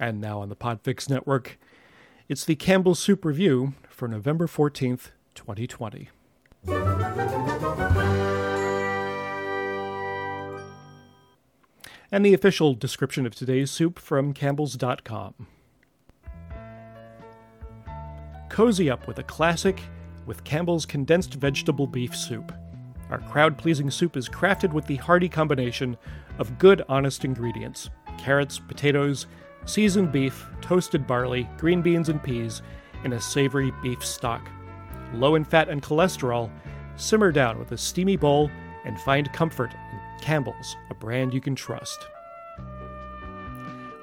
And now on the Podfix Network, it's the Campbell Soup Review for November 14th, 2020. And the official description of today's soup from Campbell's.com. Cozy up with a classic with Campbell's condensed vegetable beef soup. Our crowd pleasing soup is crafted with the hearty combination of good, honest ingredients carrots, potatoes, seasoned beef, toasted barley, green beans, and peas in a savory beef stock. Low in fat and cholesterol, simmer down with a steamy bowl and find comfort in Campbell's, a brand you can trust.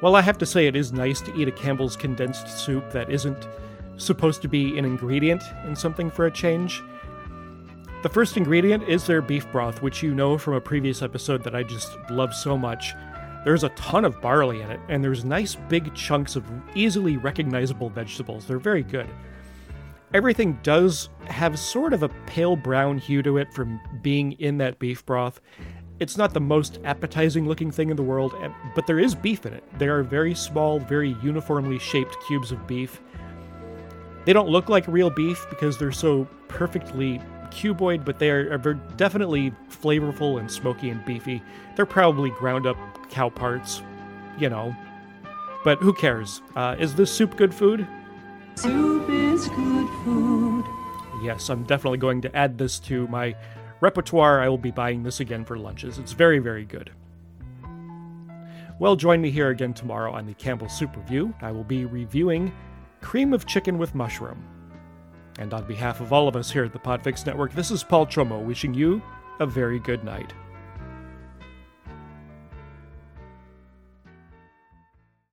Well, I have to say it is nice to eat a Campbell's condensed soup that isn't supposed to be an ingredient in something for a change. The first ingredient is their beef broth, which you know from a previous episode that I just love so much. There's a ton of barley in it, and there's nice big chunks of easily recognizable vegetables. They're very good. Everything does have sort of a pale brown hue to it from being in that beef broth. It's not the most appetizing looking thing in the world, but there is beef in it. They are very small, very uniformly shaped cubes of beef. They don't look like real beef because they're so perfectly cuboid, but they are, are definitely flavorful and smoky and beefy. They're probably ground up cow parts, you know. But who cares? Uh, is this soup good food? Soup is good food. Yes, I'm definitely going to add this to my repertoire. I will be buying this again for lunches. It's very, very good. Well, join me here again tomorrow on the Campbell Soup Review. I will be reviewing cream of chicken with mushroom. And on behalf of all of us here at the Podfix Network, this is Paul Chomo wishing you a very good night.